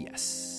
Yes.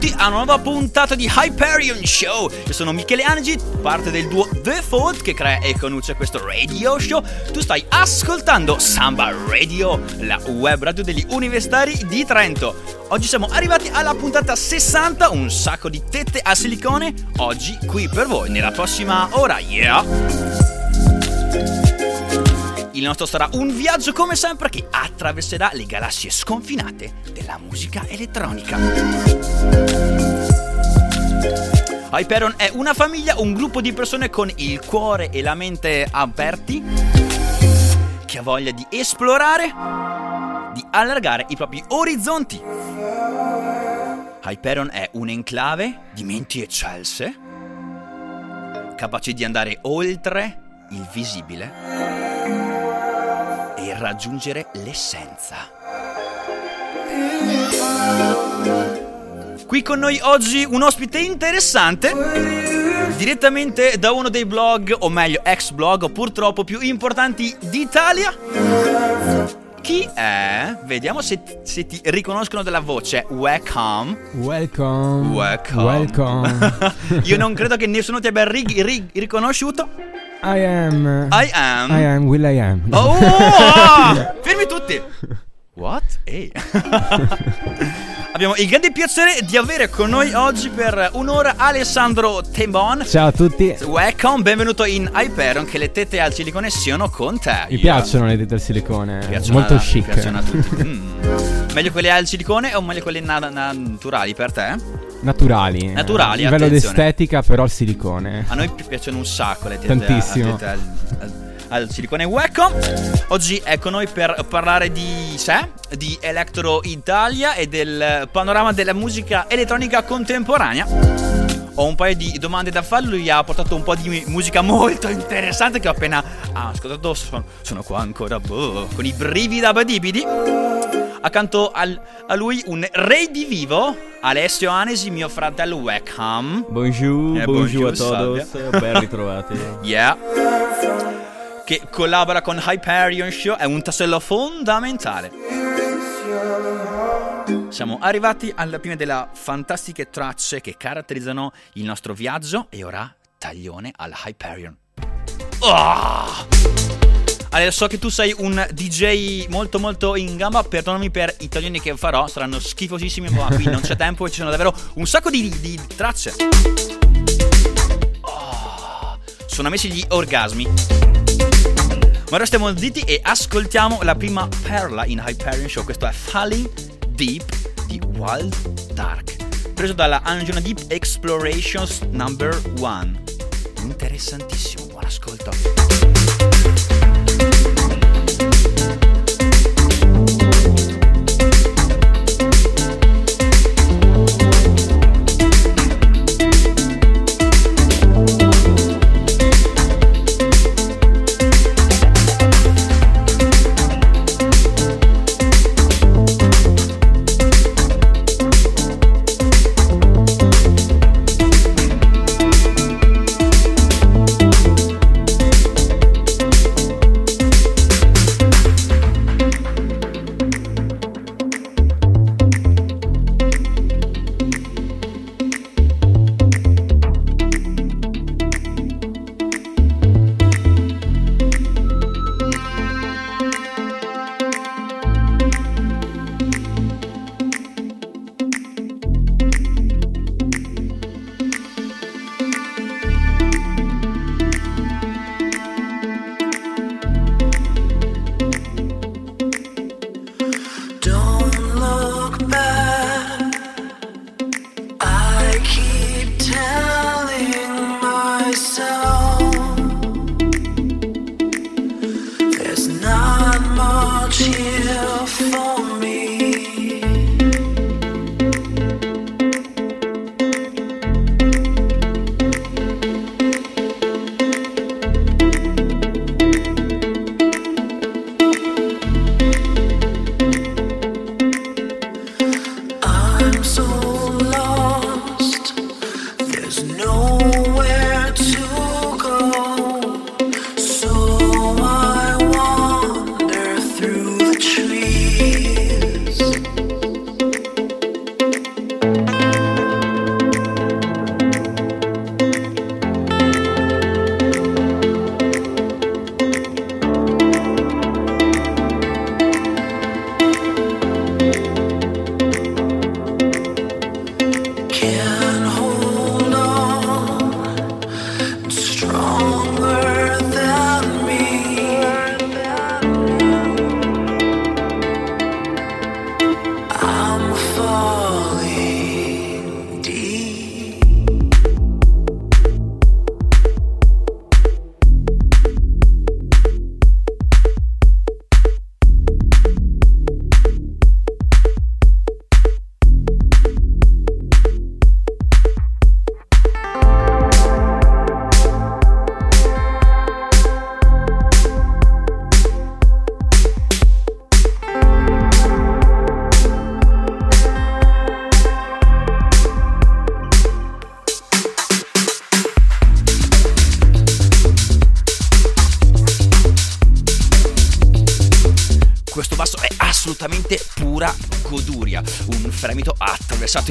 Benvenuti a una nuova puntata di Hyperion Show. Io sono Michele Angi, parte del duo The Thought che crea e conduce questo radio show. Tu stai ascoltando Samba Radio, la web radio degli universitari di Trento. Oggi siamo arrivati alla puntata 60, un sacco di tette a silicone. Oggi qui per voi, nella prossima ora, yeah! Il nostro sarà un viaggio come sempre che attraverserà le galassie sconfinate della musica elettronica. Hyperon è una famiglia, un gruppo di persone con il cuore e la mente aperti che ha voglia di esplorare, di allargare i propri orizzonti. Hyperon è un enclave di menti eccelse, capaci di andare oltre il visibile e raggiungere l'essenza. Qui con noi oggi un ospite interessante, direttamente da uno dei blog, o meglio ex blog purtroppo più importanti d'Italia. Chi è? Vediamo se, se ti riconoscono della voce. Welcome. Welcome. Welcome. Welcome. Io non credo che nessuno ti abbia ri- ri- riconosciuto. I am. I am. I am Will I am. Oh! Fermi tutti! What? Ehi. Abbiamo il grande piacere di avere con noi oggi per un'ora Alessandro Tembon. Ciao a tutti. Welcome, benvenuto in Hyperon che le tette al silicone siano con te. Mi piacciono le dita al silicone. Piacciono Molto a- chic. piacciono a tutti. Mm. Meglio quelle al silicone o meglio quelle na- naturali per te? Naturali. Naturali, A livello attenzione. d'estetica, però il silicone. A noi pi- piacciono un sacco le tette, Tantissimo. a- tette al, al- al silicone welcome. Oggi è con noi per parlare di sé, di Electro Italia e del panorama della musica elettronica contemporanea. Ho un paio di domande da farle, lui ha portato un po' di musica molto interessante che ho appena ascoltato, sono, sono qua ancora boh, con i brividi da badibidi. Accanto al- a lui un re di vivo, Alessio Anesi, mio fratello welcome. Bonjour, Eh, bonjour, bonjour, a todos, ben ritrovati. Yeah. Che collabora con Hyperion Show, è un tassello fondamentale. Siamo arrivati alla fine delle fantastiche tracce che caratterizzano il nostro viaggio e ora taglione al Hyperion. Ah! Allora, so che tu sei un DJ molto molto in gamba, perdonami per i taglioni che farò, saranno schifosissimi, ma qui non c'è tempo e ci sono davvero un sacco di, di tracce. Sono messi gli orgasmi. Ma ora stiamo zitti e ascoltiamo la prima perla in Hyperion Show. Questo è Falling Deep di Wild Dark. Preso dalla Anjuna Deep Explorations Number 1. Interessantissimo, buon ascolto.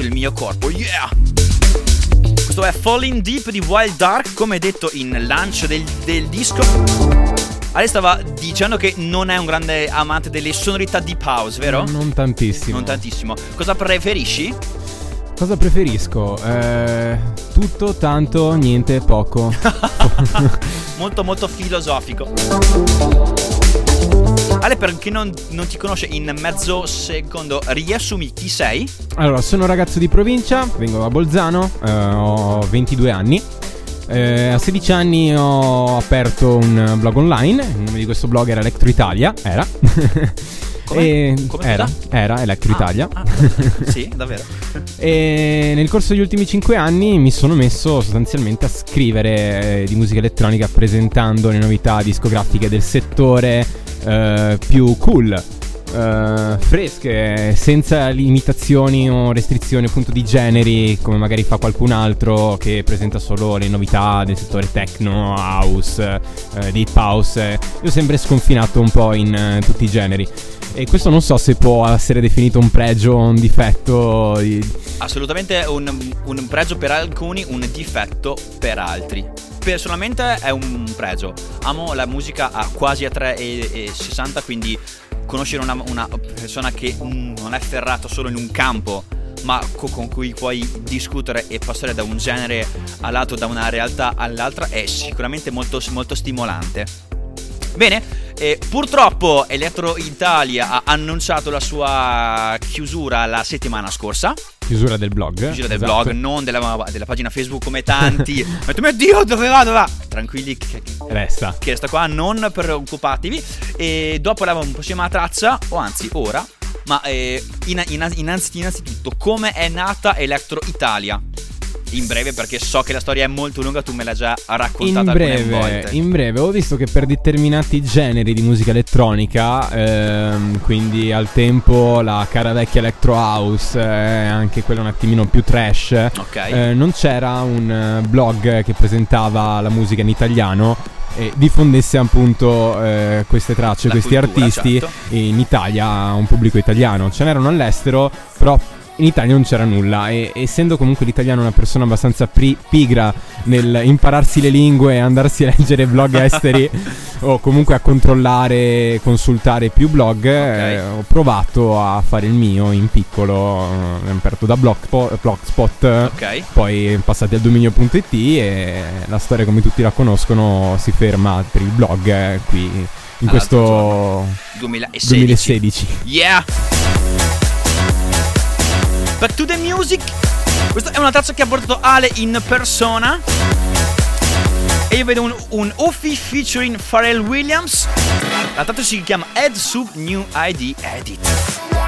Attraversato il mio corpo. Yeah! Questo è Falling Deep di Wild Dark, come detto in lancio del, del disco. Ale stava dicendo che non è un grande amante delle sonorità deep house, vero? Non tantissimo. Non tantissimo. Cosa preferisci? Cosa preferisco? Eh, tutto, tanto, niente, poco. molto molto filosofico. Ale, per chi non, non ti conosce, in mezzo secondo riassumi chi sei? Allora, sono un ragazzo di provincia, vengo da Bolzano, eh, ho 22 anni. Eh, a 16 anni ho aperto un blog online, il nome di questo blog era Electro Italia, era. Come? E- era, era Electro Italia. Ah, ah, sì, davvero. E nel corso degli ultimi 5 anni mi sono messo sostanzialmente a scrivere eh, di musica elettronica presentando le novità discografiche del settore eh, più cool, eh, fresche, senza limitazioni o restrizioni appunto di generi come magari fa qualcun altro che presenta solo le novità del settore techno, house, eh, deep house. Io ho sempre sconfinato un po' in eh, tutti i generi. E questo non so se può essere definito un pregio o un difetto. di- Assolutamente un, un pregio per alcuni, un difetto per altri. Personalmente è un pregio. Amo la musica a quasi a 3,60, quindi conoscere una, una persona che non è ferrato solo in un campo, ma co- con cui puoi discutere e passare da un genere all'altro, da una realtà all'altra, è sicuramente molto, molto stimolante. Bene, eh, purtroppo Electro Italia ha annunciato la sua chiusura la settimana scorsa. Chiusura del blog. Chiusura del esatto. blog, non della, della pagina Facebook come tanti. Ho detto, mio Dio, dove va, dove va? Tranquilli, che, Resta. che resta qua, non preoccupatevi. E dopo la prossima traccia, o anzi ora, ma eh, in- in- innanzi- innanzitutto, come è nata Electro Italia? In breve, perché so che la storia è molto lunga, tu me l'hai già In raccontata alcune breve, in breve, ho visto che per determinati generi di musica elettronica, ehm, quindi al tempo la cara vecchia electro house, eh, anche quella un attimino più trash, Ok. eh, non c'era un eh, blog che presentava la musica in italiano e diffondesse appunto eh, queste tracce, La questi cultura, artisti certo. in Italia a un pubblico italiano. Ce n'erano all'estero, però in Italia non c'era nulla e essendo comunque l'italiano una persona abbastanza pri- pigra nel impararsi le lingue e andarsi a leggere blog esteri o comunque a controllare, consultare più blog, eh, ho provato a fare il mio in piccolo, eh, aperto da Blogspot, Blogspot Ok. poi passati al dominio.it e la storia come tutti la conoscono si ferma per il blog eh, qui in questo 2016. 2016. Yeah! Back to the music. Questa è una traccia che ha portato Ale in persona. E io vedo un, un Uffy featuring Pharrell Williams. La traccia si chiama Ed Sub New ID Edit.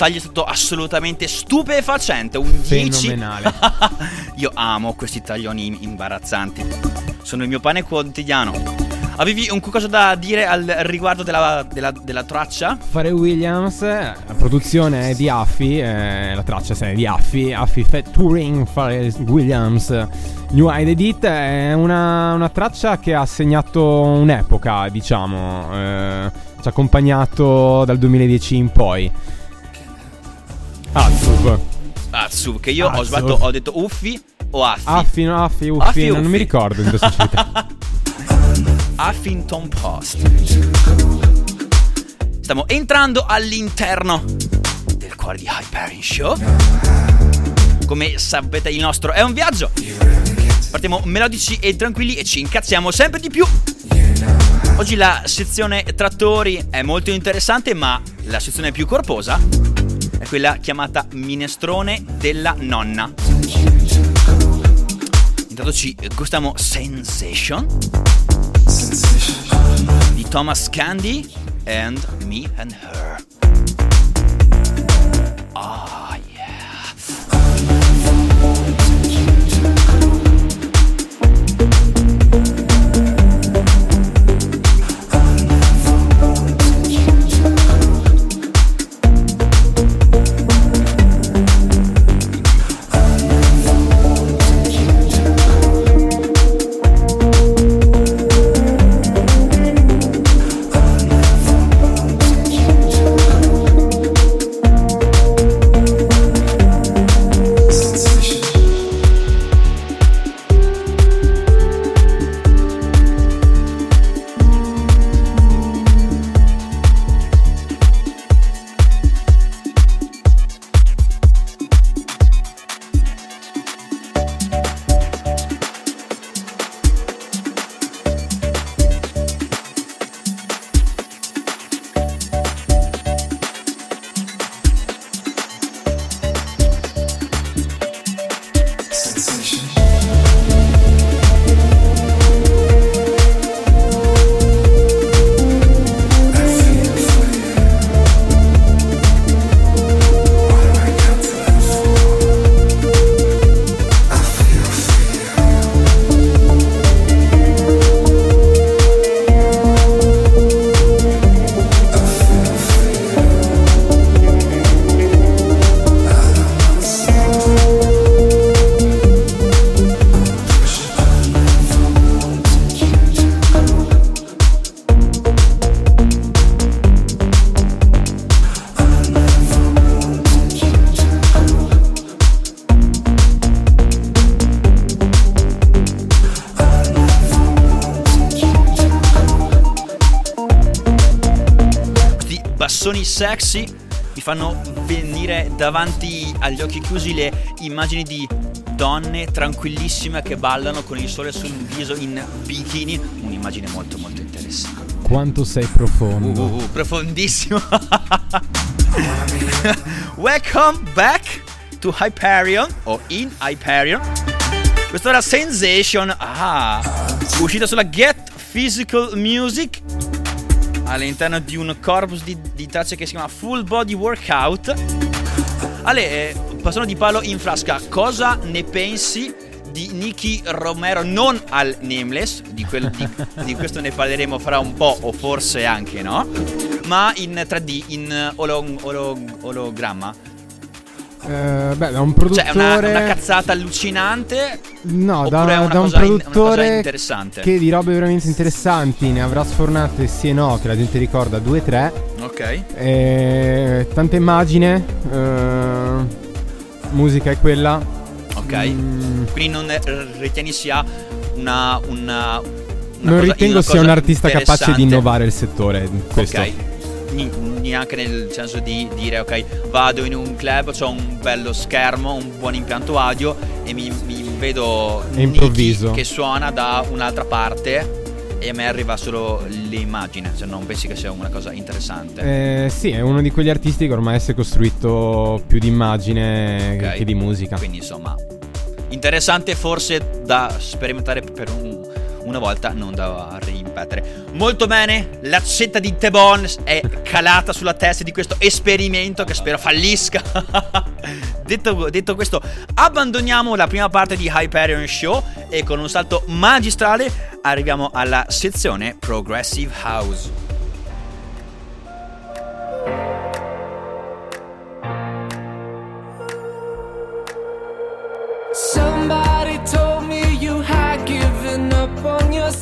Taglio è stato assolutamente stupefacente. Un 10. Fenomenale. Io amo questi taglioni imbarazzanti. Sono il mio pane quotidiano. Avevi un qualcosa da dire al riguardo della, della- della traccia? Pharrell Williams, la produzione è di Affy, eh, la traccia è di Affy, Affy Touring Pharrell Williams, New Eye Edit, è una, una traccia che ha segnato un'epoca, diciamo, eh, ci ha accompagnato dal 2010 in poi. Azub. Azzu, che io ho Azzu. sbagliato, ho detto Uffi o Affi? Affi, no, Affi, Uffi, Affi, non, non mi Uffi. ricordo in società. Huffington Post. Stiamo entrando all'interno del cuore di Hyperion Show. Come sapete, il nostro è un viaggio. Partiamo melodici e tranquilli e ci incazziamo sempre di più. Oggi la sezione trattori è molto interessante, ma la sezione più corposa è quella chiamata minestrone della nonna. Intanto ci gustiamo Sensation di Thomas Candy and Me and Her. Ah, sexy mi fanno venire davanti agli occhi chiusi le immagini di donne tranquillissime che ballano con il sole sul viso in bikini, un'immagine molto molto interessante. Quanto sei Uh, profondo. uh, uh, profondissimo. Welcome back to Hyperion o in Hyperion. Questa era Sensation, ah, uscita sulla Get Physical Music all'interno di un corpus di, di tracce che si chiama Full Body Workout. Ale, eh, passando di palo in frasca, cosa ne pensi di Nicky Romero? Non al Nameless, di, quel- di- di questo ne parleremo fra un po', o forse anche no, ma in 3D, in eh, olo- olo- ologramma. Eh, beh, da un produttore. Cioè, è una, una cazzata allucinante. No, da, da un cosa in- produttore interessante. che di robe veramente interessanti ne avrà sfornate sì e no, che la gente ricorda 2-3. Ok. Eh, tanta immagine, eh, musica è quella. Ok. Mm, Quindi non ritieni sia una. una, non cosa- ritengo sia un artista capace di innovare il settore. Questo. Ok. Neanche nel senso di dire ok vado in un club ho un bello schermo un buon impianto audio e mi, mi vedo improvviso. Che suona da un'altra parte e a me arriva solo l'immagine cioè non pensi che sia una cosa interessante Eh, sì, è uno di quegli artisti che ormai si è costruito più di immagine Ok. che di musica. quindi insomma interessante forse da sperimentare per un- una volta non da ripetere. Molto bene l'accetta di Tebon è calata sulla testa di questo esperimento che spero fallisca. Detto, detto questo abbandoniamo la prima parte di Hyperion Show e con un salto magistrale arriviamo alla sezione Progressive House. Somebody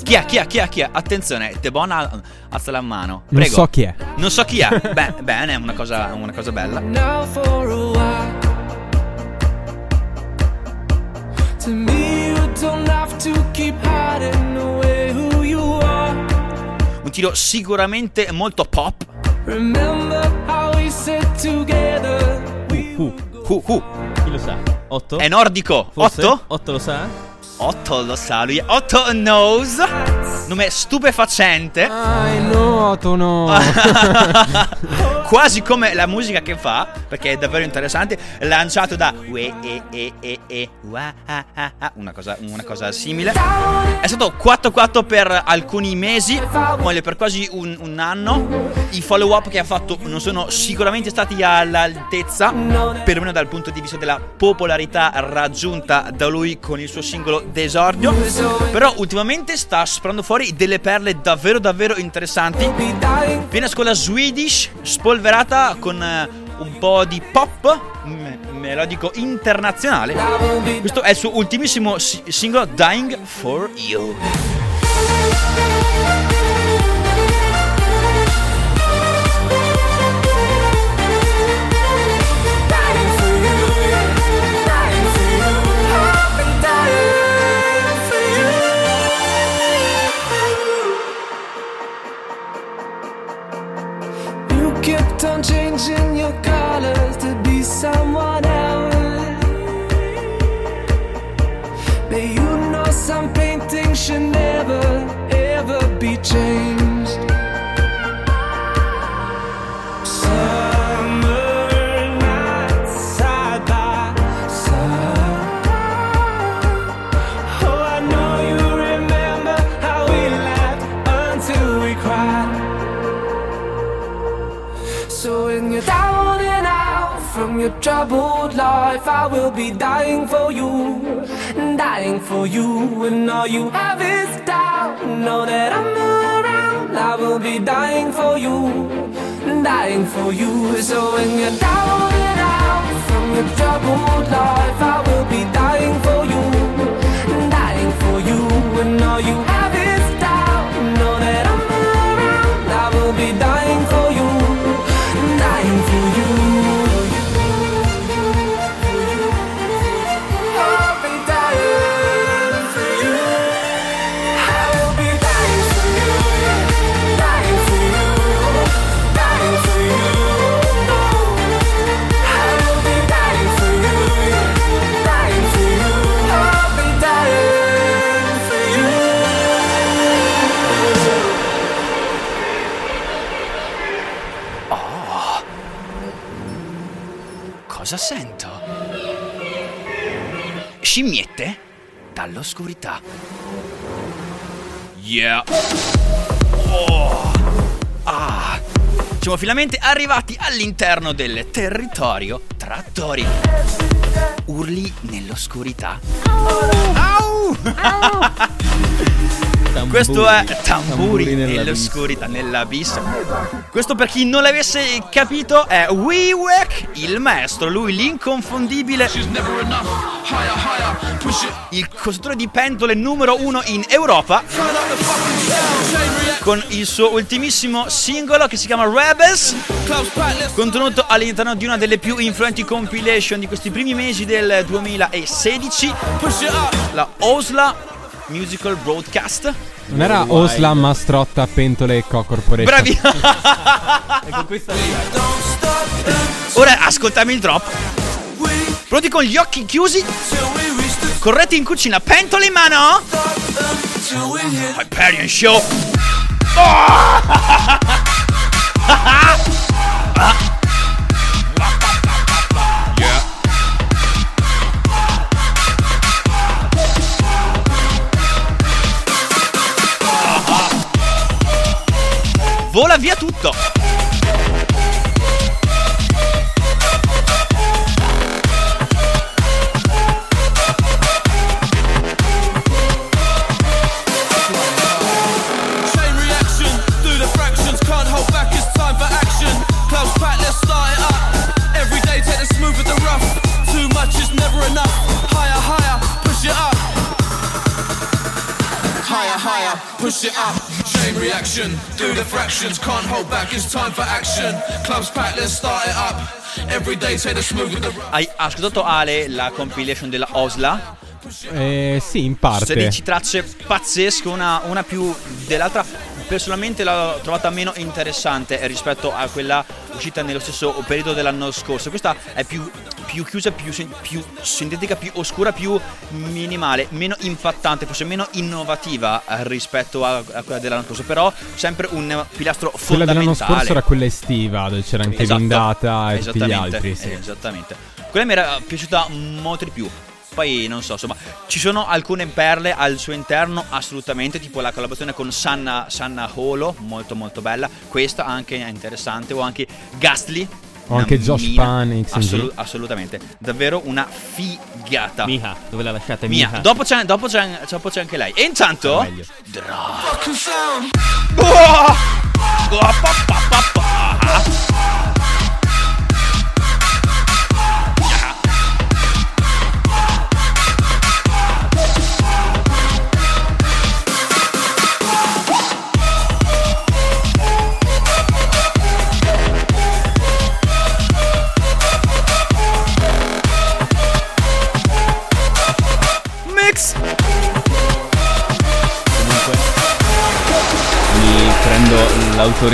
chi è? chi è? chi è? chi è? attenzione Tebon al- alza la mano Non prego so chi è. Non so chi è. Beh, bene, è una cosa, una cosa bella. To me, you don't have to keep hiding away who you are. Un tiro sicuramente molto pop. Remember how we said together we Uh, Uh, uh, chi lo sa? 8? è nordico. Forse? 8? 8 lo sa? 8 lo sa lui. 8 knows. Nome stupefacente. I noto no. Quasi come la musica che fa, perché è davvero interessante. Lanciato da una cosa, una cosa simile. È stato 4-4 per alcuni mesi, poi per quasi un, un anno. I follow up che ha fatto non sono sicuramente stati all'altezza, perlomeno dal punto di vista della popolarità raggiunta da lui con il suo singolo d'esordio. Però ultimamente sta sparando fuori delle perle davvero davvero interessanti. Viene a scuola Swedish, spolverata con eh, un po' di pop me- melodico internazionale. Questo è il suo ultimissimo si- singolo Dying for You. Changing your colors to be someone else. But you know some paintings should never, troubled life, I will be dying for you, dying for you. And all you have is doubt. Know that I'm around. I will be dying for you, dying for you. So when you're down and out from your troubled Siamo finalmente arrivati all'interno del territorio trattori. Urli nell'oscurità. Au! Questo è Tamburi nell'oscurità, nell'abisso. Questo per chi non l'avesse capito è Weewack, il maestro, lui l'inconfondibile, il costruttore di pentole numero uno in Europa, con il suo ultimissimo singolo che si chiama Rebels, contenuto all'interno di una delle più influenti compilation di questi primi mesi del 2016, la Osla Musical Broadcast. Non era Osla, Mastrotta, Pentole e Co Corporation. Bravi! E con questa Ora ascoltiamo il drop. Pronti con gli occhi chiusi? Correte in cucina, pentole in mano? Hyperion Show! Yeah. Vola via tutto! Higher, push it up. Chain reaction, do the fractions, can't hold back, it's time for action. Clubs pack, let's start it up. Every day take the smooth with the. Hai ascoltato Ale la compilation della Osla? Eh, sì, in parte. 16 tracce pazzesche, una, una più dell'altra. Personalmente l'ho trovata meno interessante rispetto a quella uscita nello stesso periodo dell'anno scorso. Questa è più, più chiusa, più, sin- più sintetica, più oscura, più minimale, meno impattante, forse meno innovativa eh, rispetto a, a quella dell'anno scorso. Però sempre un pilastro Quella fondamentale. dell'anno scorso era quella estiva, dove c'era anche Esatto. Vindata e tutti gli altri. Sì. Esattamente. Quella mi era piaciuta molto di più. Poi non so, insomma, ci sono alcune perle al suo interno, assolutamente, tipo la collaborazione con Sanna, Sanna Holo, molto molto bella. Questa anche è interessante, o anche Ghastly. O anche Josh mina. Pan, XNG. Assolu- assolutamente, davvero una figata. Miha, dove l'ha lasciata Mia, Miha? dopo c'è, dopo, c'è, dopo c'è anche lei. E intanto. Sound. Oh! Oh, pa, pa, pa,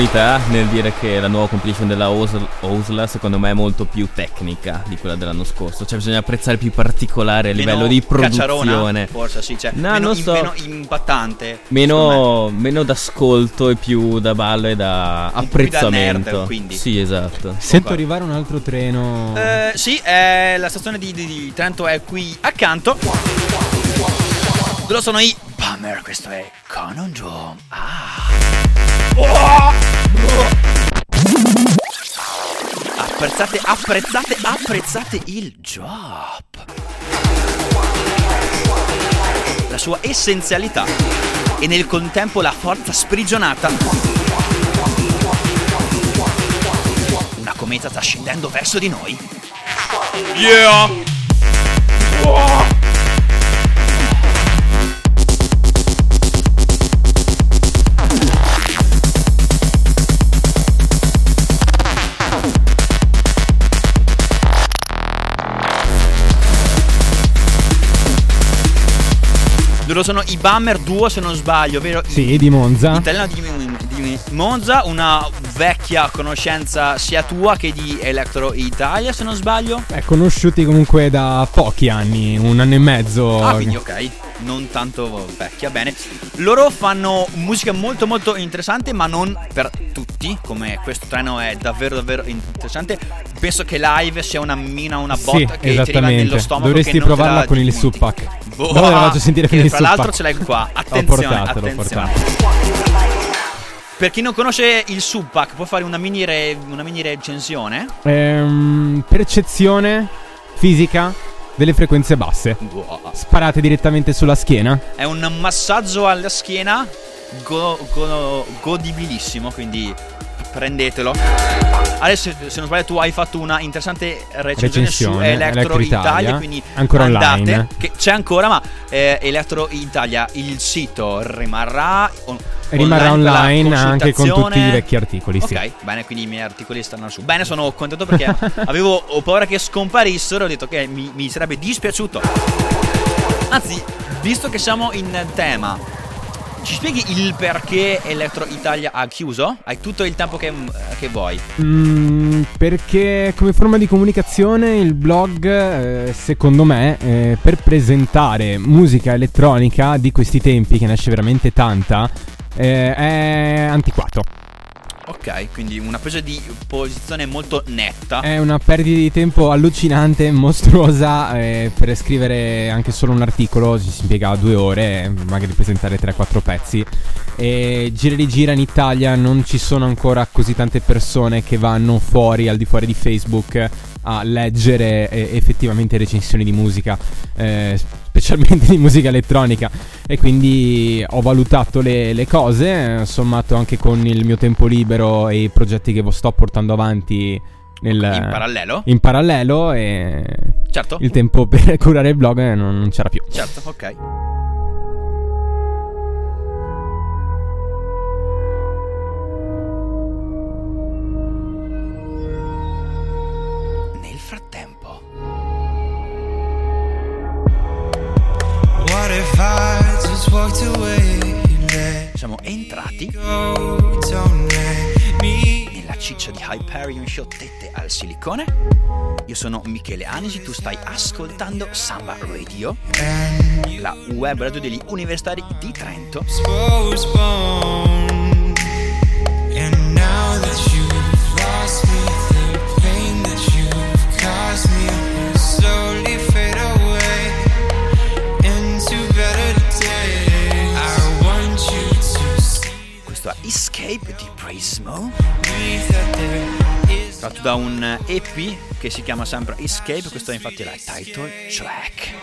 l'autorità nel dire che la nuova compilation della Osl- Osla secondo me è molto più tecnica di quella dell'anno scorso. Cioè bisogna apprezzare più particolare a livello di produzione. forse sì, cioè, No, meno, non so. meno impattante. Meno, meno d'ascolto e più da ballo e da Un più da apprezzamento. nerd, quindi. Sì, esatto. Sento arrivare un altro treno. Eh, sì, eh, la stazione di, di- di Trento è qui accanto. Loro sono i Bummer, questo è Conundrum. Ah. Oh! Apprezzate, apprezzate, apprezzate il drop. La sua essenzialità e nel contempo la forza sprigionata. Una cometa sta scendendo verso di noi. Yeah! Loro sono i Bummer Duo se non sbaglio, vero? Sì, di Monza. Italiano di, di Monza, una vecchia conoscenza sia tua che di Electro Italia se non sbaglio. Eh, conosciuti comunque da pochi anni, un anno e mezzo. Ah, quindi ok, non tanto vecchia, bene. Loro fanno musica molto molto interessante, ma non per tutti, come questo treno è davvero davvero interessante. Penso che live sia una mina, una Sì, botta che ti rimane nello stomaco. Dovresti provarla la con il. Supac. Boh, te la faccio sentire il Tra l'altro ce l'hai qua. Attenzione, portato, l'ho attenzione. portato. Per chi non conosce il Supac, può fare una mini, re- una mini recensione? Ehm, percezione fisica delle frequenze basse. Boh. Sparate direttamente sulla schiena. È un massaggio alla schiena go- go- godibilissimo, quindi prendetelo. Adesso, se non sbaglio, tu hai fatto una interessante recensione, su Recensione, Electro, Electro Italia, Italia, quindi ancora andate, online. che c'è ancora, ma eh, Electro Italia, il sito rimarrà on- Rimarrà la online anche con tutti i vecchi articoli. Sì. Ok, bene, quindi i miei articoli stanno su. Bene, sono contento perché avevo paura che scomparissero. Ho detto che mi, mi sarebbe dispiaciuto. Anzi, visto che siamo in tema, ci spieghi il perché Electro Italia ha chiuso? Hai tutto il tempo che, che vuoi. Mm, perché come forma di comunicazione il blog, eh, secondo me, eh, per presentare musica elettronica di questi tempi, che ne esce veramente tanta, eh, è antiquato. Ok, quindi una presa di posizione molto netta. È una perdita di tempo allucinante, mostruosa. eh, per scrivere anche solo un articolo ci si impiega due ore, eh, magari presentare 3-4 pezzi. E gira e rigira in Italia non ci sono ancora così tante persone che vanno fuori, al di fuori di Facebook, a leggere eh, effettivamente recensioni di musica, eh, specialmente di musica elettronica. E quindi ho valutato le, le cose, sommato anche con il mio tempo libero e i progetti che sto portando avanti nel- In parallelo? in parallelo e Certo. il tempo per curare il blog eh, non, non c'era più. Certo, ok. Me. nella ciccia di Hyperion Show Tette al silicone. Io sono Michele Anisi, tu stai ascoltando Samba Radio, la web radio degli universitari di Trento. Escape di Prismo, is tratto da un EP che si chiama sempre Escape, questo è infatti la title track.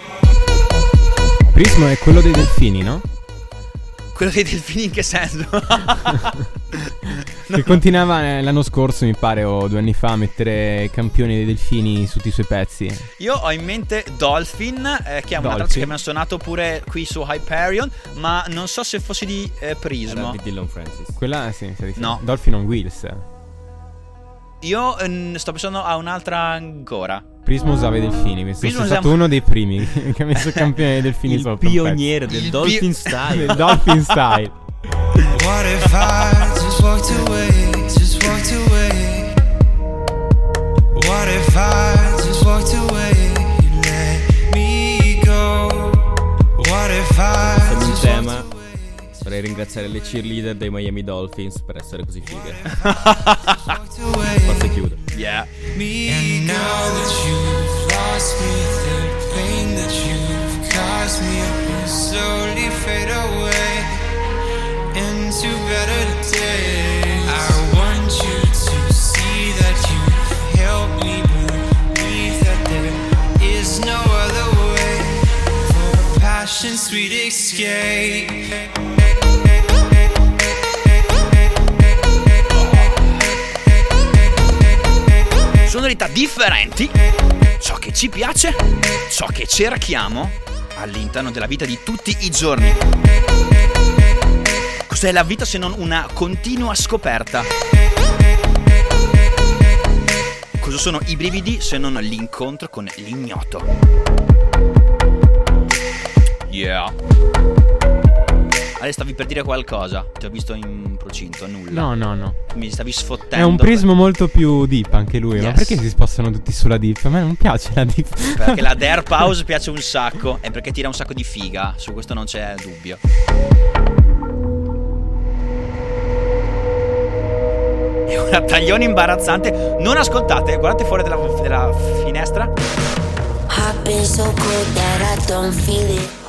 Prismo è quello dei delfini, no? Quello dei delfini in che senso? Che continuava eh, l'anno scorso, mi pare, o due anni fa, a mettere campioni dei delfini su tutti i suoi pezzi. Io ho in mente Dolphin, eh, che è una traccia che abbiamo suonato pure qui su Hyperion, ma non so se fosse di eh, Era Prismo. di Dylan Francis. Quella, sì, mi. No. Dolphin on Wheels. Io eh, sto pensando a un'altra ancora. Prismo usava i delfini. Questo Prismo è stato uno dei primi che ha messo campione dei delfini Il sopra. un pezzo. pioniere del Il Dolphin Style. Del Dolphin Style. What if I just walked away, just walked away? What if I just walked away, let me go? What if I just walked away? Vorrei ringraziare le cheerleader dei Miami Dolphins per essere così fighe. Forse chiudo. Yeah. And now that you've lost me, the pain that you've caused me will slowly fade away into. Sonorità differenti, ciò che ci piace, ciò che cerchiamo all'interno della vita di tutti i giorni. Cos'è la vita se non una continua scoperta? Cosa sono i brividi se non l'incontro con l'ignoto? Yeah. Ale, stavi per dire qualcosa? Ti ho visto in procinto, nulla. No, no, no. Mi stavi sfottendo. È un prismo molto più deep anche lui. Ma Yes. perché si spostano tutti sulla deep? A me non piace la deep. Perché la Dare Pause piace un sacco e perché tira un sacco di figa, su questo non c'è dubbio. È una taglione imbarazzante. Non ascoltate, guardate fuori dalla, dalla finestra. So.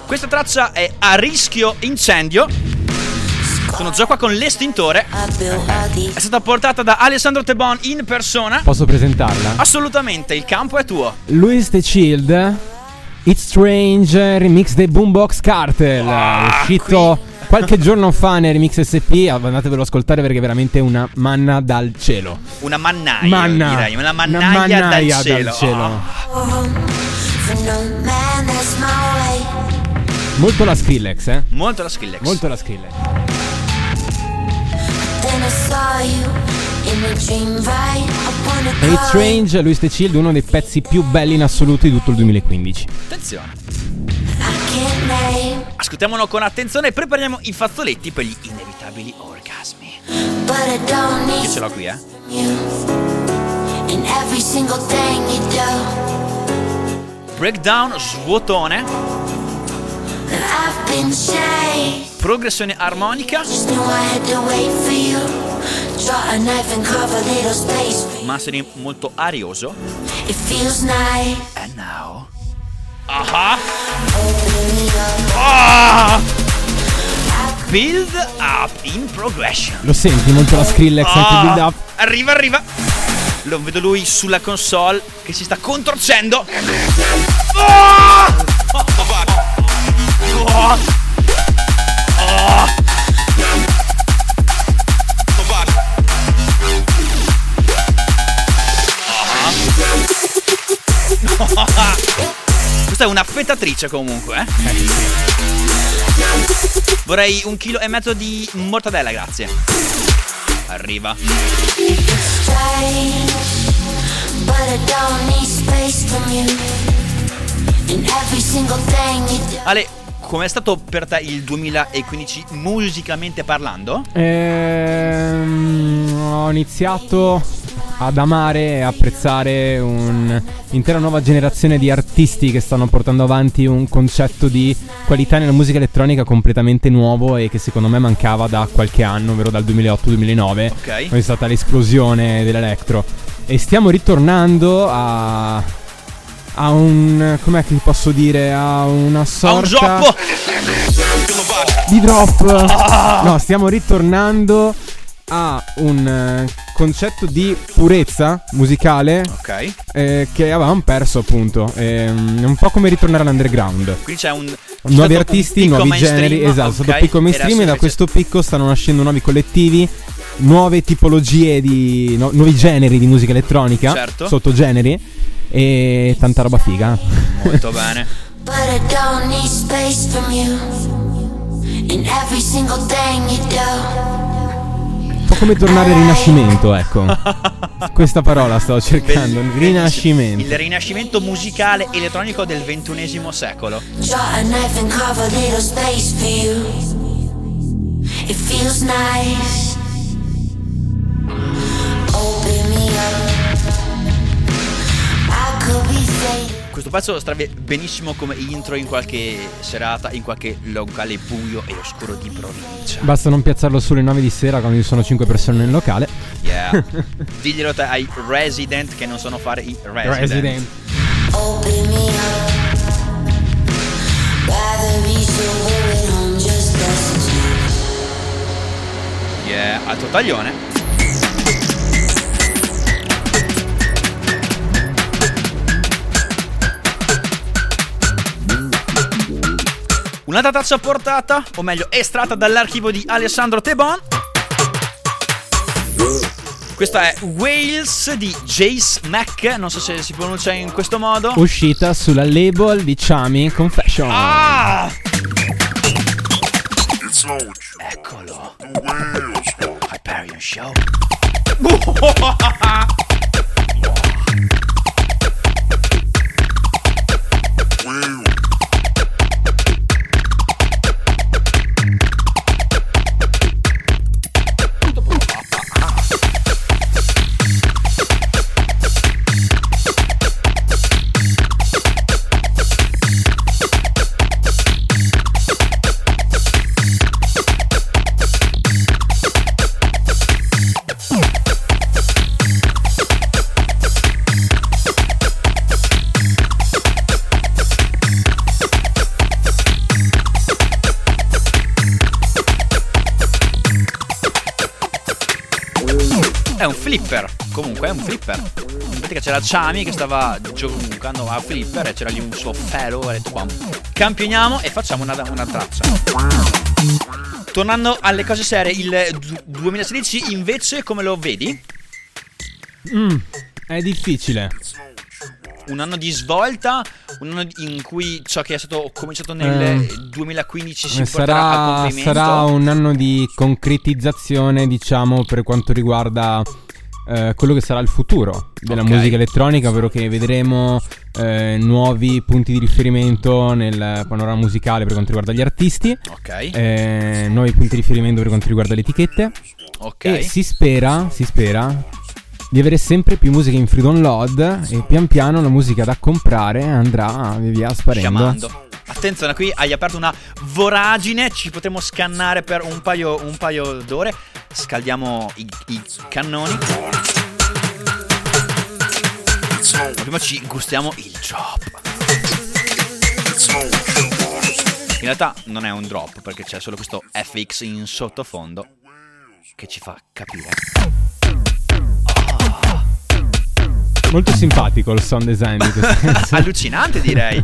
Questa traccia è a rischio incendio. Sono già qua con l'estintore. È stata portata da Alessandro Tebon in persona. Posso presentarla? Assolutamente, il campo è tuo. Louis the Child, It's Strange, remix dei Boombox Cartel. Ah, uscito qualche giorno fa nel remix SP. Andatevelo ad ascoltare perché è veramente una manna dal cielo. Una mannaia, Manna. direi. Una Una mannaia, mannaia dal cielo. dal cielo. Way. Molto la Skrillex, eh? Molto la Skrillex. Molto la Skrillex. E It's Strange, Louis the Child, uno dei pezzi più belli in assoluto di tutto il 2015. Attenzione. Ascoltiamolo con attenzione e prepariamo i fazzoletti per gli inevitabili orgasmi. Io ce l'ho qui, eh. Breakdown, svuotone, progressione armonica, mastering molto arioso. It feels nice. And now. Ah! Up. Ah! Build up in progression. Lo senti molto la Skrillex anche Ah, build up? Arriva, arriva. Lo vedo lui sulla console che si sta contorcendo. Ah! Ah! Ah! Questa è una fetatrice comunque, eh? Vorrei un chilo e mezzo di mortadella, grazie. Arriva. Ale, com'è stato per te il 2015 musicalmente parlando? Ehm, ho iniziato ad amare e apprezzare un'intera nuova generazione di artisti che stanno portando avanti un concetto di qualità nella musica elettronica completamente nuovo e che secondo me mancava da qualche anno, ovvero dal 2008-2009, Ok. quando è stata l'esplosione dell'electro. E stiamo ritornando a... A un. com'è che posso dire? A una A un sorta di drop. No, stiamo ritornando a un eh, concetto di purezza musicale Ok. eh, che avevamo perso appunto. Ehm, È un po' come ritornare all'underground. Quindi c'è un. c'è Nuovi artisti, nuovi generi, esatto, è stato picco mainstream e da questo picco stanno nascendo nuovi collettivi, nuove tipologie di no- nuovi generi di musica elettronica, Certo. sottogeneri e tanta roba figa. Molto bene. But I don't need space from you. In every single thing you do. Come tornare al rinascimento, ecco. Questa parola stavo cercando, Bellissimo. rinascimento. Il rinascimento musicale elettronico del XXI secolo. It feels nice. Open me up. I could be faded. Questo pezzo starebbe benissimo come intro in qualche serata, in qualche locale buio e oscuro di provincia. Basta non piazzarlo sulle 9 di sera quando ci sono 5 persone nel locale. Yeah. Diglielo te ai resident che non sanno fare i resident. Open me up. Rather be. Yeah, alto taglione. Un'altra traccia portata, o meglio estratta dall'archivio di Alessandro Tebon. Questa è Wales di Jace Mac, non so se si pronuncia in questo modo. Uscita sulla label di Chami Confession. Ah! Eccolo. whales for. Hyperion Show. flipper. Comunque è un flipper. In pratica c'era Chami che stava giocando a flipper e c'era lì un suo fellow e ha detto bam, campioniamo e facciamo una, una traccia. Tornando alle cose serie, il du- 2016 invece come lo vedi? Mm, è difficile. Un anno di svolta, un anno in cui ciò che è stato cominciato nel Eh, 2015 si Eh, porterà a Sarà, sarà un anno di concretizzazione, diciamo, per quanto riguarda eh, quello che sarà il futuro della Ok. musica elettronica, ovvero che vedremo eh, nuovi punti di riferimento nel panorama musicale per quanto riguarda gli artisti, Ok, eh, nuovi punti di riferimento per quanto riguarda le etichette ok. e si spera, si spera di avere sempre più musica in free download e pian piano la musica da comprare andrà via via sparendo. Chiamando. Attenzione, qui hai aperto una voragine, ci potremo scannare per un paio, un paio d'ore. Scaldiamo i, i cannoni. Ma prima ci gustiamo il drop. In realtà non è un drop perché c'è solo questo FX in sottofondo che ci fa capire. Molto simpatico il sound design di questo. Allucinante direi.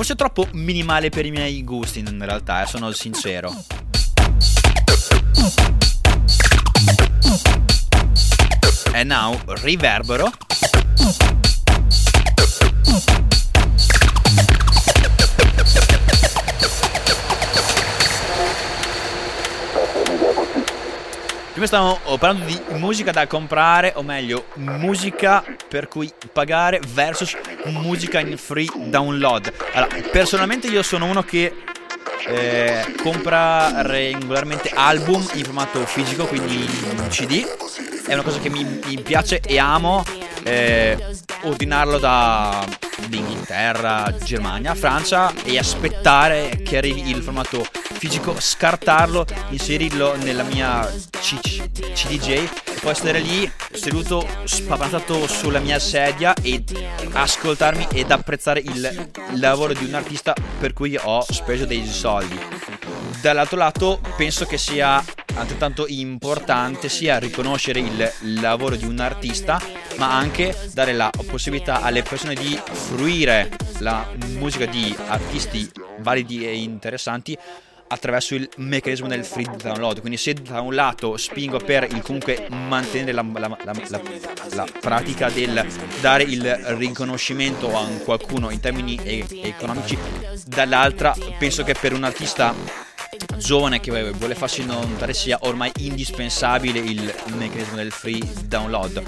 Forse troppo minimale per i miei gusti in realtà, eh, sono sincero. E now riverbero. Prima stavamo parlando di musica da comprare, o meglio, musica per cui pagare versus musica in free download. Allora, personalmente io sono uno che eh, compra regolarmente album in formato fisico, quindi in CD. È una cosa che mi, mi piace e amo eh, ordinarlo da Inghilterra, Germania, Francia e aspettare che arrivi il formato fisico, scartarlo, inserirlo nella mia C- CDJ e poi stare lì seduto spapantato sulla mia sedia e ascoltarmi ed apprezzare il lavoro di un artista per cui ho speso dei soldi. Dall'altro lato penso che sia altrettanto importante sia riconoscere il lavoro di un artista ma anche dare la possibilità alle persone di fruire la musica di artisti validi e interessanti attraverso il meccanismo del free download. Quindi se da un lato spingo per il comunque mantenere la, la- la- la- pratica del dare il riconoscimento a un qualcuno in termini e- economici, dall'altra penso che per un artista giovane che vuole farsi notare sia ormai indispensabile il meccanismo del free download.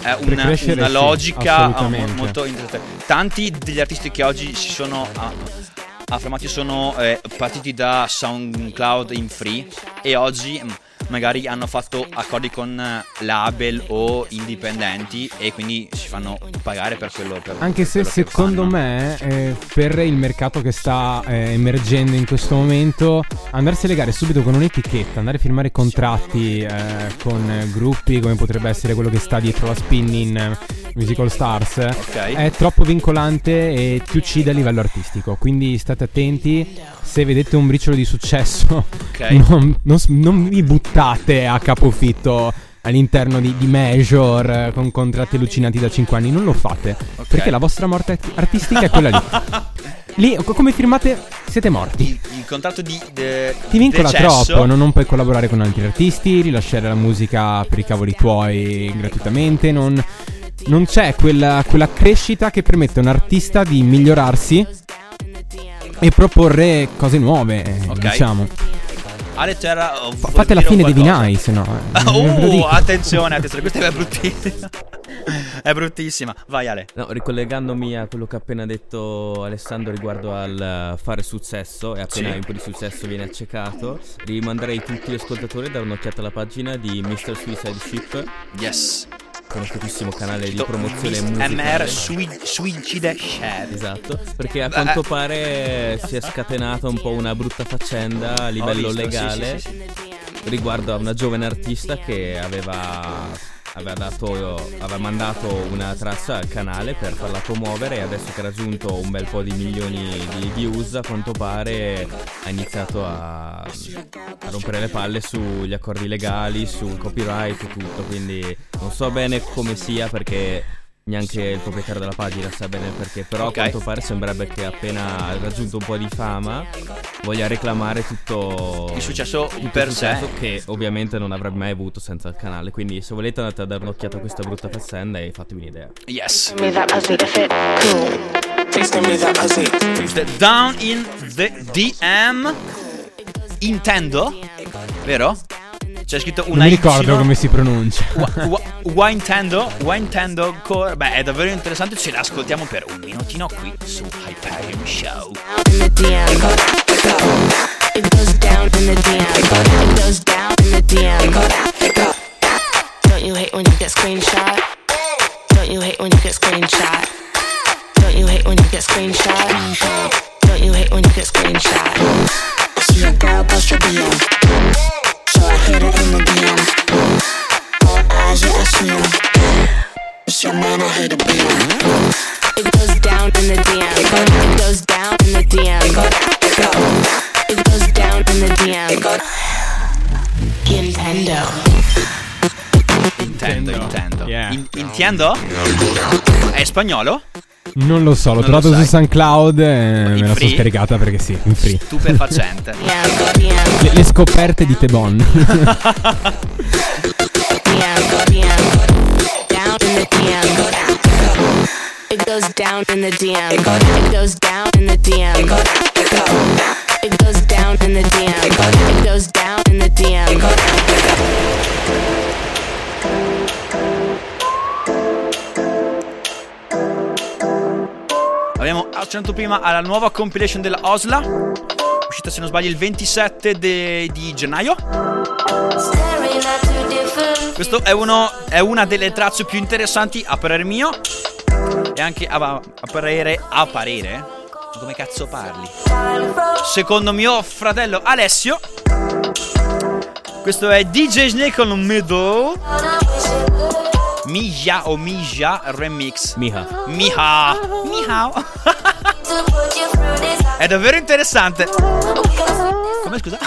È una, una sì, logica ah, assolutamente. molto interessante. Tanti degli artisti che oggi si sono ah, affermati sono eh, partiti da SoundCloud in free e oggi mm, magari hanno fatto accordi con eh, label o indipendenti e quindi si fanno pagare per quello per Anche se secondo me, eh, per il mercato che sta eh, emergendo in questo momento, andarsi a legare subito con un'etichetta, andare a firmare contratti eh, con gruppi come potrebbe essere quello che sta dietro la spin in eh, Musical Stars, Ok. è troppo vincolante e ti uccide a livello artistico. Quindi state attenti, se vedete un briciolo di successo, Ok. non, non non vi buttate a capofitto all'interno di, di major eh, con contratti allucinanti da 5 anni, non lo fate. Ok. Perché la vostra morte art- artistica è quella lì. Lì, co- come firmate, siete morti. il, il contratto di de- Ti vincola decesso- troppo, non, non puoi collaborare con altri artisti, rilasciare la musica per i cavoli tuoi gratuitamente, non, non c'è quella, quella crescita che permette a un artista di migliorarsi e proporre cose nuove, eh, Ok. diciamo. Ale c'era oh, vuol fate la fine di qualcosa? Vinai, se no. eh. Oh, attenzione, attenzione, questa è bruttissima. è bruttissima. Vai Ale. No, ricollegandomi a quello che ha appena detto Alessandro riguardo al eh, fare successo, e appena Sì. un po' di successo viene accecato, rimanderei tutti gli ascoltatori a dare un'occhiata alla pagina di Mr. Suicide Ship, Yes. Conosciutissimo canale di promozione musicale. MR Sui- Suicide Shed. Esatto, perché a quanto pare si è scatenata un po' una brutta faccenda a livello visto, sì, legale sì, sì, riguardo a una giovane artista che aveva aveva, dato, aveva mandato una traccia al canale per farla promuovere e adesso che ha raggiunto un bel po' di milioni di views a quanto pare ha iniziato a, a rompere le palle sugli accordi legali, sul copyright e tutto, quindi non so bene come sia perché neanche il proprietario della pagina sa bene perché, però Ok. a quanto pare sembrerebbe che appena ha raggiunto un po' di fama voglia reclamare tutto Il successo tutto per il sé. successo che ovviamente non avrebbe mai avuto senza il canale. Quindi se volete andate a dare un'occhiata a questa brutta faccenda e fatevi un'idea. Yes. The Down in the DM. Intendo? Vero? C'è scritto una Non mi Y. ricordo come si pronuncia. Wintendo, Wintendo Core. Beh, è davvero interessante. Ce l'ascoltiamo per un minutino qui su Hyperion Show. in the DM. It goes down in the DM. It goes down in the DM. Don't you hate when you get screenshot? Don't you hate when you get screenshot? Don't you hate when you get screenshot? Don't you hate when you get screenshot? See a girl post your DM. All eyes. It's your man, I hate BM. It goes down in the DM. It goes down in the DM. It goes down in the DM. Nintendo. Intendo, intendo. Yeah. In- intendo? È spagnolo? Non lo so, l'ho Non trovato lo su. SoundCloud e me la sono scaricata perché sì, in free. Stupefacente. Le, le scoperte di Tebon. DM. DM. Down in the DM. It goes down in the DM. It goes down in the DM. It goes down in the DM. It goes down in the DM. Accennato prima alla nuova compilation della Osla. Uscita se non sbaglio il 27 de- di gennaio. Questo è, uno, è una delle tracce più interessanti a parere mio. E anche a, a parere. A parere? Come cazzo parli? Secondo mio fratello Alessio. Questo è DJ Snake con Middle. Mija o Mija Remix. Miha. Miha. Miha. È davvero interessante. Come scusa?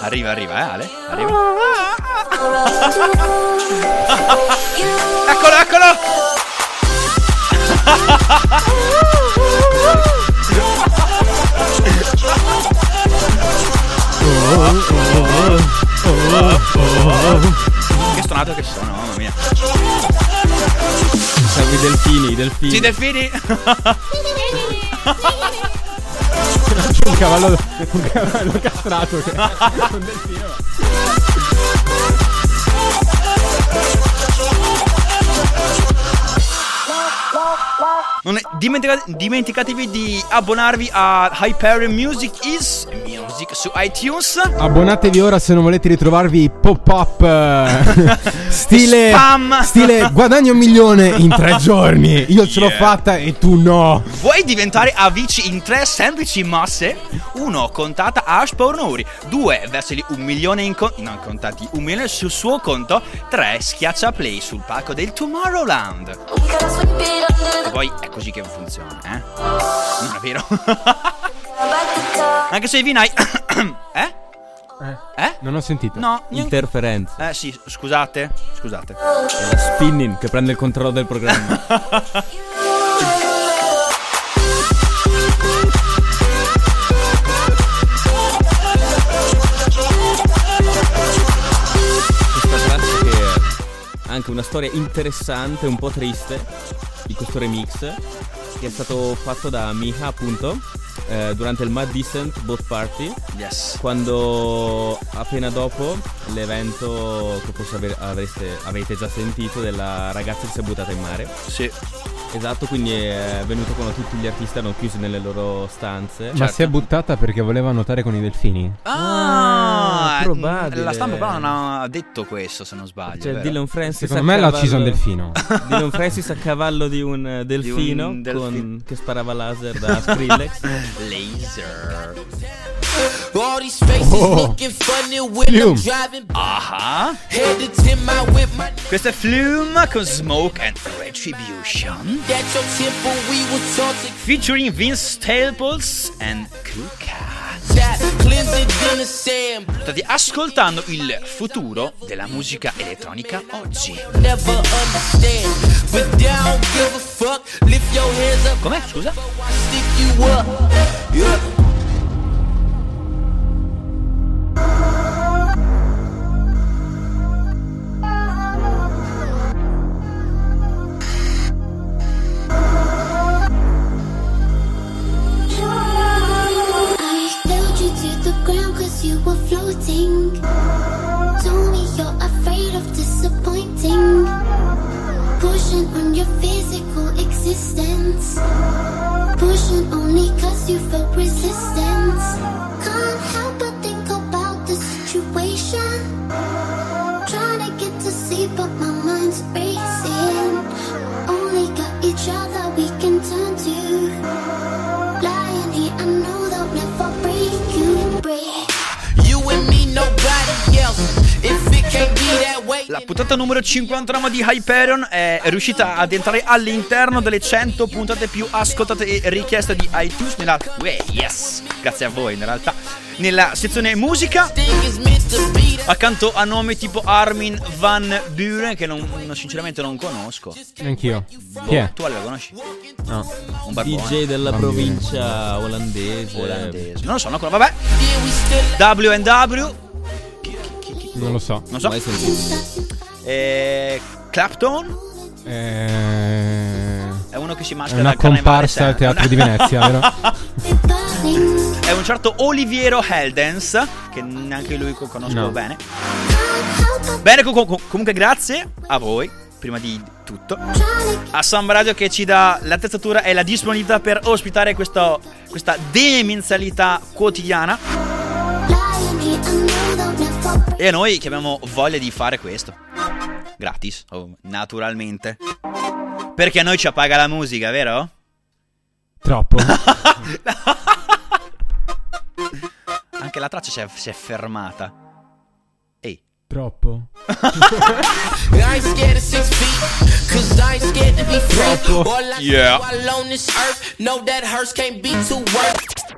Arriva, arriva, eh, Ale? Arriva. Eccolo, eccolo! Che stonato che sono, mamma mia. Serve i delfini, i delfini. Sì, delfini! un cavallo, un cavallo castrato che un delfino. Non è- dimentica- dimenticatevi di abbonarvi a Hyperion Music is Music su iTunes. Abbonatevi ora se non volete ritrovarvi pop-up eh, stile Spam. stile guadagno un milione in tre giorni. Io ce l'ho Yeah. fatta e tu no. Vuoi diventare avici in tre semplici mosse? 1. Contata Ash Pornuri 2. Versali un milione in conto Non contati un milione sul suo conto 3. Schiaccia play sul palco del Tomorrowland E poi è così che funziona, eh? Non è vero? Anche se i vinai Eh? Eh? Non ho sentito. No, niente Interferenza. Eh sì, scusate, scusate È la spinning che prende il controllo del programma. Questa traccia che ha anche una storia interessante, un po' triste, di questo remix, che è stato fatto da Miha appunto eh, durante il Mad Decent Boat Party Yes quando appena dopo l'evento che forse ave- avreste, avete già sentito della ragazza che si è buttata in mare Sì Esatto, quindi è venuto quando tutti gli artisti erano chiusi nelle loro stanze. Ma si è buttata perché voleva nuotare con i delfini. Ah, Ah, probabile. La stampa però non ha detto questo, se non sbaglio. Cioè? Dylan Francis Secondo a me l'ha cavallo- ucciso un delfino. Dylan Francis a cavallo di un eh, delfino, Di un delfino. con- che sparava laser da Skrillex. Laser. All these faces Oh. looking funny when I'm Flume. driving. Ah. Head to Tim out with my Questo è Flume con Smoke and Retribution. at your temple. We were taught to Featuring Vince Staples and Kuka. State ascoltando il futuro della musica elettronica oggi. Never understand, puntata numero 59 di Hyperion è riuscita ad entrare all'interno delle 100 puntate più ascoltate e richieste di iTunes nella Uè, yes, grazie a voi in realtà nella sezione musica accanto a nomi tipo Armin Van Buren che non, non- sinceramente non conosco. Anch'io. Boh, Chi è? Tu lo conosci? No. Un barbone DJ della Bambino. provincia olandese. olandese. Non lo so, no, vabbè. Yeah, W&W, Non lo so. non so. Eh, Clapton Eh... è uno che si È maschera una al carnevale comparsa al teatro di Venezia, vero? È un certo Oliviero Heldens, che neanche lui co- conosco No. bene. Bene, co- co- comunque grazie a voi, prima di tutto. A Samba Radio che ci dà l'attrezzatura e la disponibilità per ospitare questo- questa demenzialità quotidiana. E a noi che abbiamo voglia di fare questo. Gratis, oh, naturalmente. Perché a noi ci appaga la musica, vero? Troppo. Anche la traccia si è, si è fermata. Ehi. Troppo. I Yeah.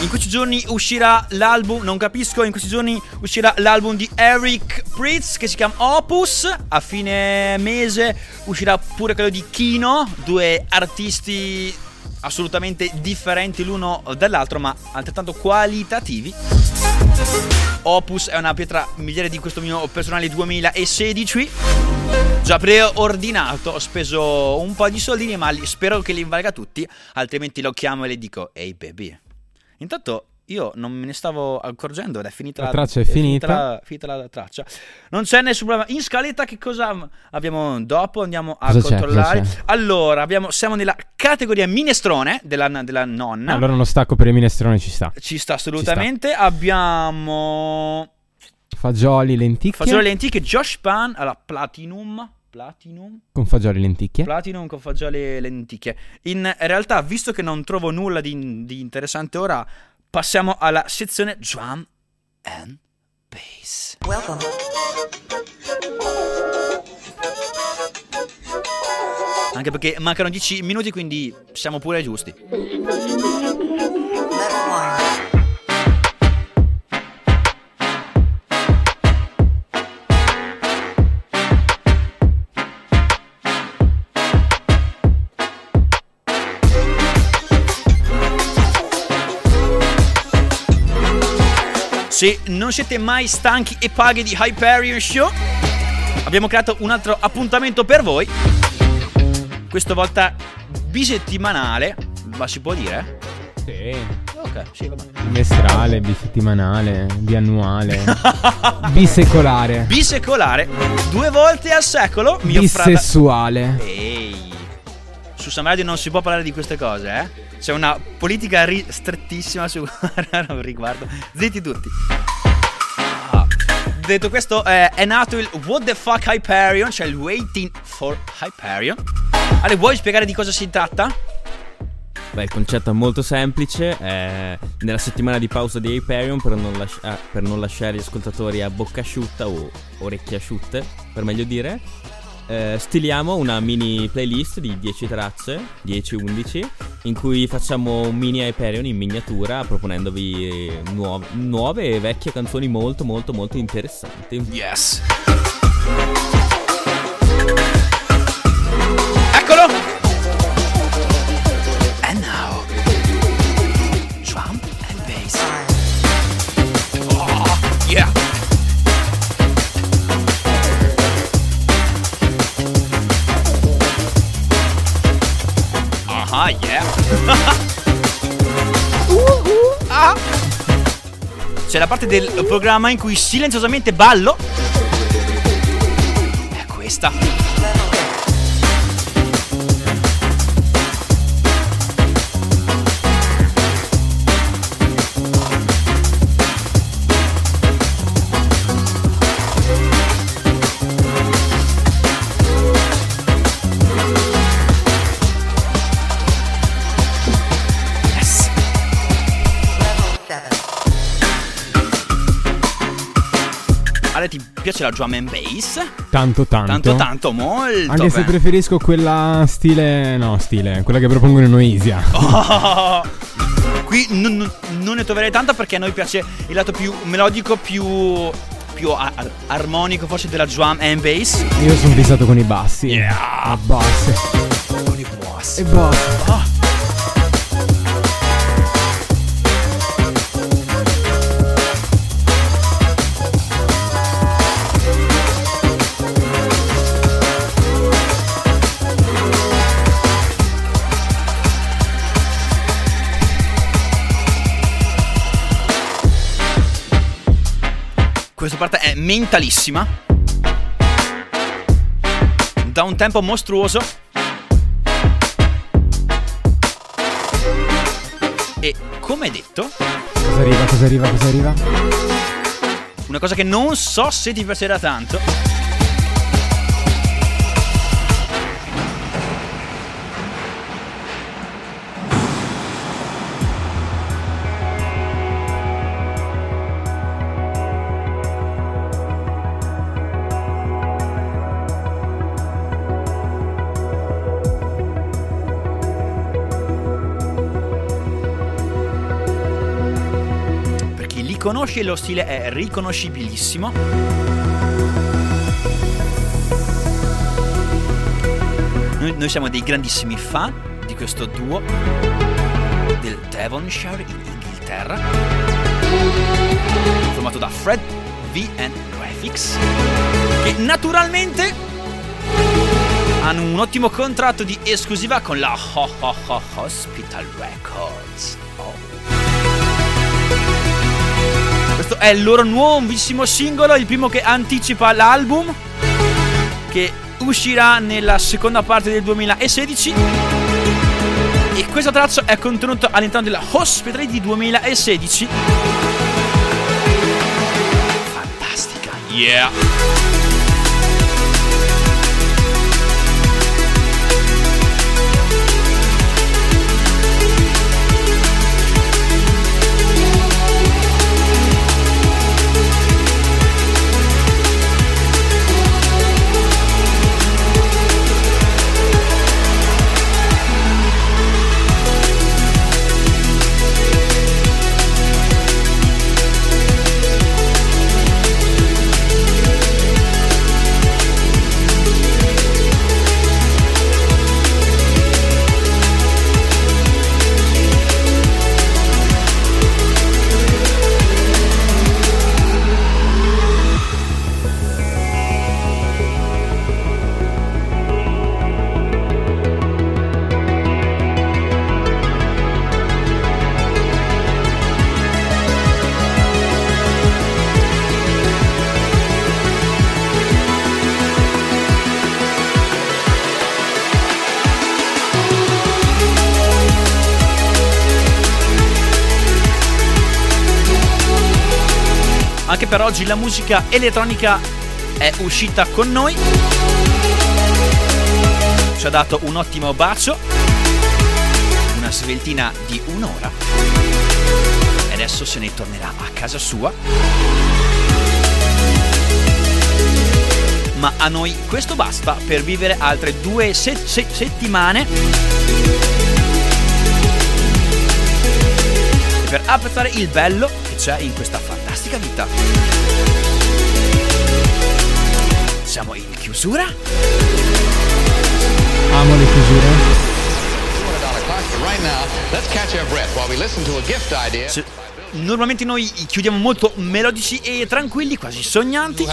In questi giorni uscirà l'album, non capisco, in questi giorni uscirà l'album di Eric Pritz che si chiama Opus. A fine mese uscirà pure quello di Kino, due artisti assolutamente differenti l'uno dall'altro, ma altrettanto qualitativi. Opus è una pietra miliare di questo mio personale 2016. Già preordinato, ho speso un po' di soldini, ma spero che li valga tutti, altrimenti lo chiamo e le dico, ehi baby. Intanto io non me ne stavo accorgendo ed è finita La la, traccia è finita. la, finita la traccia. Non c'è nessun problema. In scaletta che cosa abbiamo dopo? Andiamo a Cosa controllare. C'è? Allora, abbiamo- siamo nella categoria minestrone della, della nonna. Allora uno stacco per il minestrone ci sta. Ci sta assolutamente. Abbiamo Fagioli, lenticchie. fagioli lenticchie, Josh Pan, allora Platinum, Platinum, Con fagioli e lenticchie. Platinum con fagioli e lenticchie. In realtà, visto che non trovo nulla di, di interessante ora, passiamo alla sezione drum and bass. Anche perché mancano 10 minuti, quindi siamo pure giusti. Se non siete mai stanchi e paghi di Hyperion Show, abbiamo creato un altro appuntamento per voi. Questa volta bisettimanale, ma si può dire? Sì. Ok, sì, va bene. Bimestrale, bisettimanale, biannuale, bisecolare, Bisecolare, due volte al secolo mi offrata... bisessuale. Ehi, su Sam Radio non si può parlare di queste cose, eh? C'è una politica ri- strettissima su riguardo. Zitti tutti. Ah. Detto questo, eh, è nato il What the fuck Hyperion, cioè il Waiting for Hyperion. Ale, vuoi spiegare di cosa si tratta? Beh, il concetto è molto semplice. eh, nella settimana di pausa di Hyperion, per non, lasci- ah, per non lasciare gli ascoltatori a bocca asciutta o orecchie asciutte, per meglio dire, eh, stiliamo una mini playlist di 10 tracce, 10-11, in cui facciamo un mini Hyperion in miniatura, proponendovi nuove, nuove e vecchie canzoni molto, molto, molto interessanti. Yes. Del programma in cui silenziosamente ballo. Piace la drum and bass? Tanto, tanto. Tanto, tanto, molto. Anche se bene. preferisco quella stile. No, stile, quella che propongono Noisia. Oh! Qui non, non- non ne troverei tanta perché a noi piace il lato più melodico, più, più ar- ar- armonico forse della drum and bass. Io sono fissato con i bassi. Yeah. A basse. Con i boss. E basta. Ah. Questa parte è mentalissima. Da un tempo mostruoso. E come detto, Cosa arriva, cosa arriva, cosa arriva? una cosa che non so se ti piacerà tanto. Chi li conosce lo stile è riconoscibilissimo. Noi, noi siamo dei grandissimi fan di questo duo del Devonshire in Inghilterra, formato da Fred V and Graphics, che naturalmente hanno un ottimo contratto di esclusiva con la Ho Ho Ho Hospital Records. È il loro nuovissimo singolo, il primo che anticipa l'album, che uscirà nella seconda parte del 2016. E questa traccia è contenuta all'interno della Hospital di 2016. Fantastica, yeah! Per oggi la musica elettronica è uscita con noi. Ci ha dato un ottimo bacio. Una sveltina di un'ora. E adesso se ne tornerà a casa sua. Ma a noi questo basta per vivere altre due se- se- settimane. Per apprezzare il bello che c'è in questa fantastica vita. Siamo in chiusura. Amo le chiusure. Right now, let's catch our breath while we listen to a gift idea. Se- Normalmente noi chiudiamo molto melodici e tranquilli, quasi sognanti.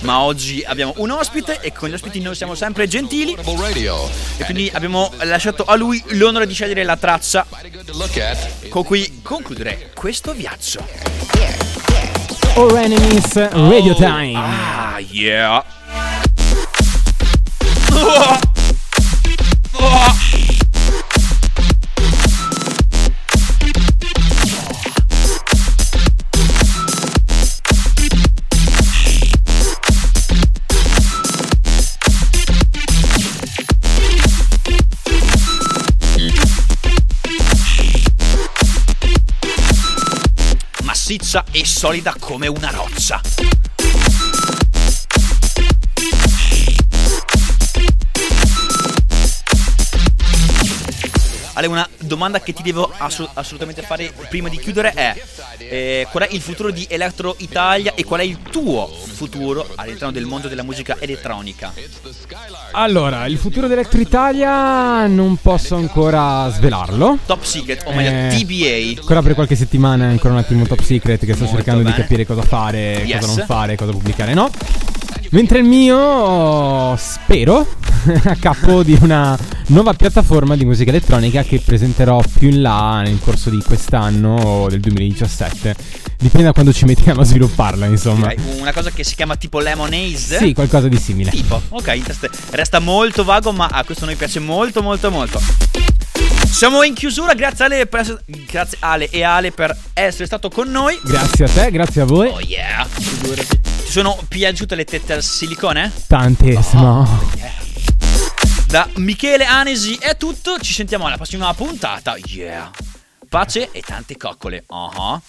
Ma oggi abbiamo un ospite e con gli ospiti noi siamo sempre gentili. E quindi abbiamo lasciato a lui l'onore di scegliere la traccia con cui concludere questo viaggio. All Enemies Radio Time. Ah, yeah. Massiccia e solida come una roccia. Ale, una domanda che ti devo assu- assolutamente fare prima di chiudere è eh, qual è il futuro di Electro Italia e qual è il tuo futuro all'interno del mondo della musica elettronica? Allora, il futuro dell'Electro Italia non posso ancora svelarlo. Top Secret, o meglio Eh, TBA. Ancora per qualche settimana è ancora un attimo top secret che sto Molto cercando bene. di capire cosa fare, Yes. cosa non fare, cosa pubblicare, no? Mentre il mio spero a capo di una nuova piattaforma di musica elettronica che presenterò più in là nel corso di quest'anno o del 2017. Dipende da quando ci mettiamo a svilupparla, insomma. Una cosa che si chiama tipo Lemonade. Sì, qualcosa di simile. Tipo, ok, resta molto vago, ma a questo noi piace molto, molto, molto. Siamo in chiusura, grazie Ale, per essere- grazie Ale e Ale per essere stato con noi. Grazie a te, grazie a voi. Oh yeah. Ti sono piaciute le tette al silicone? Tantissimo. Da Michele Anesi è tutto, ci sentiamo alla prossima puntata. Yeah. Pace e tante coccole. Uh-huh.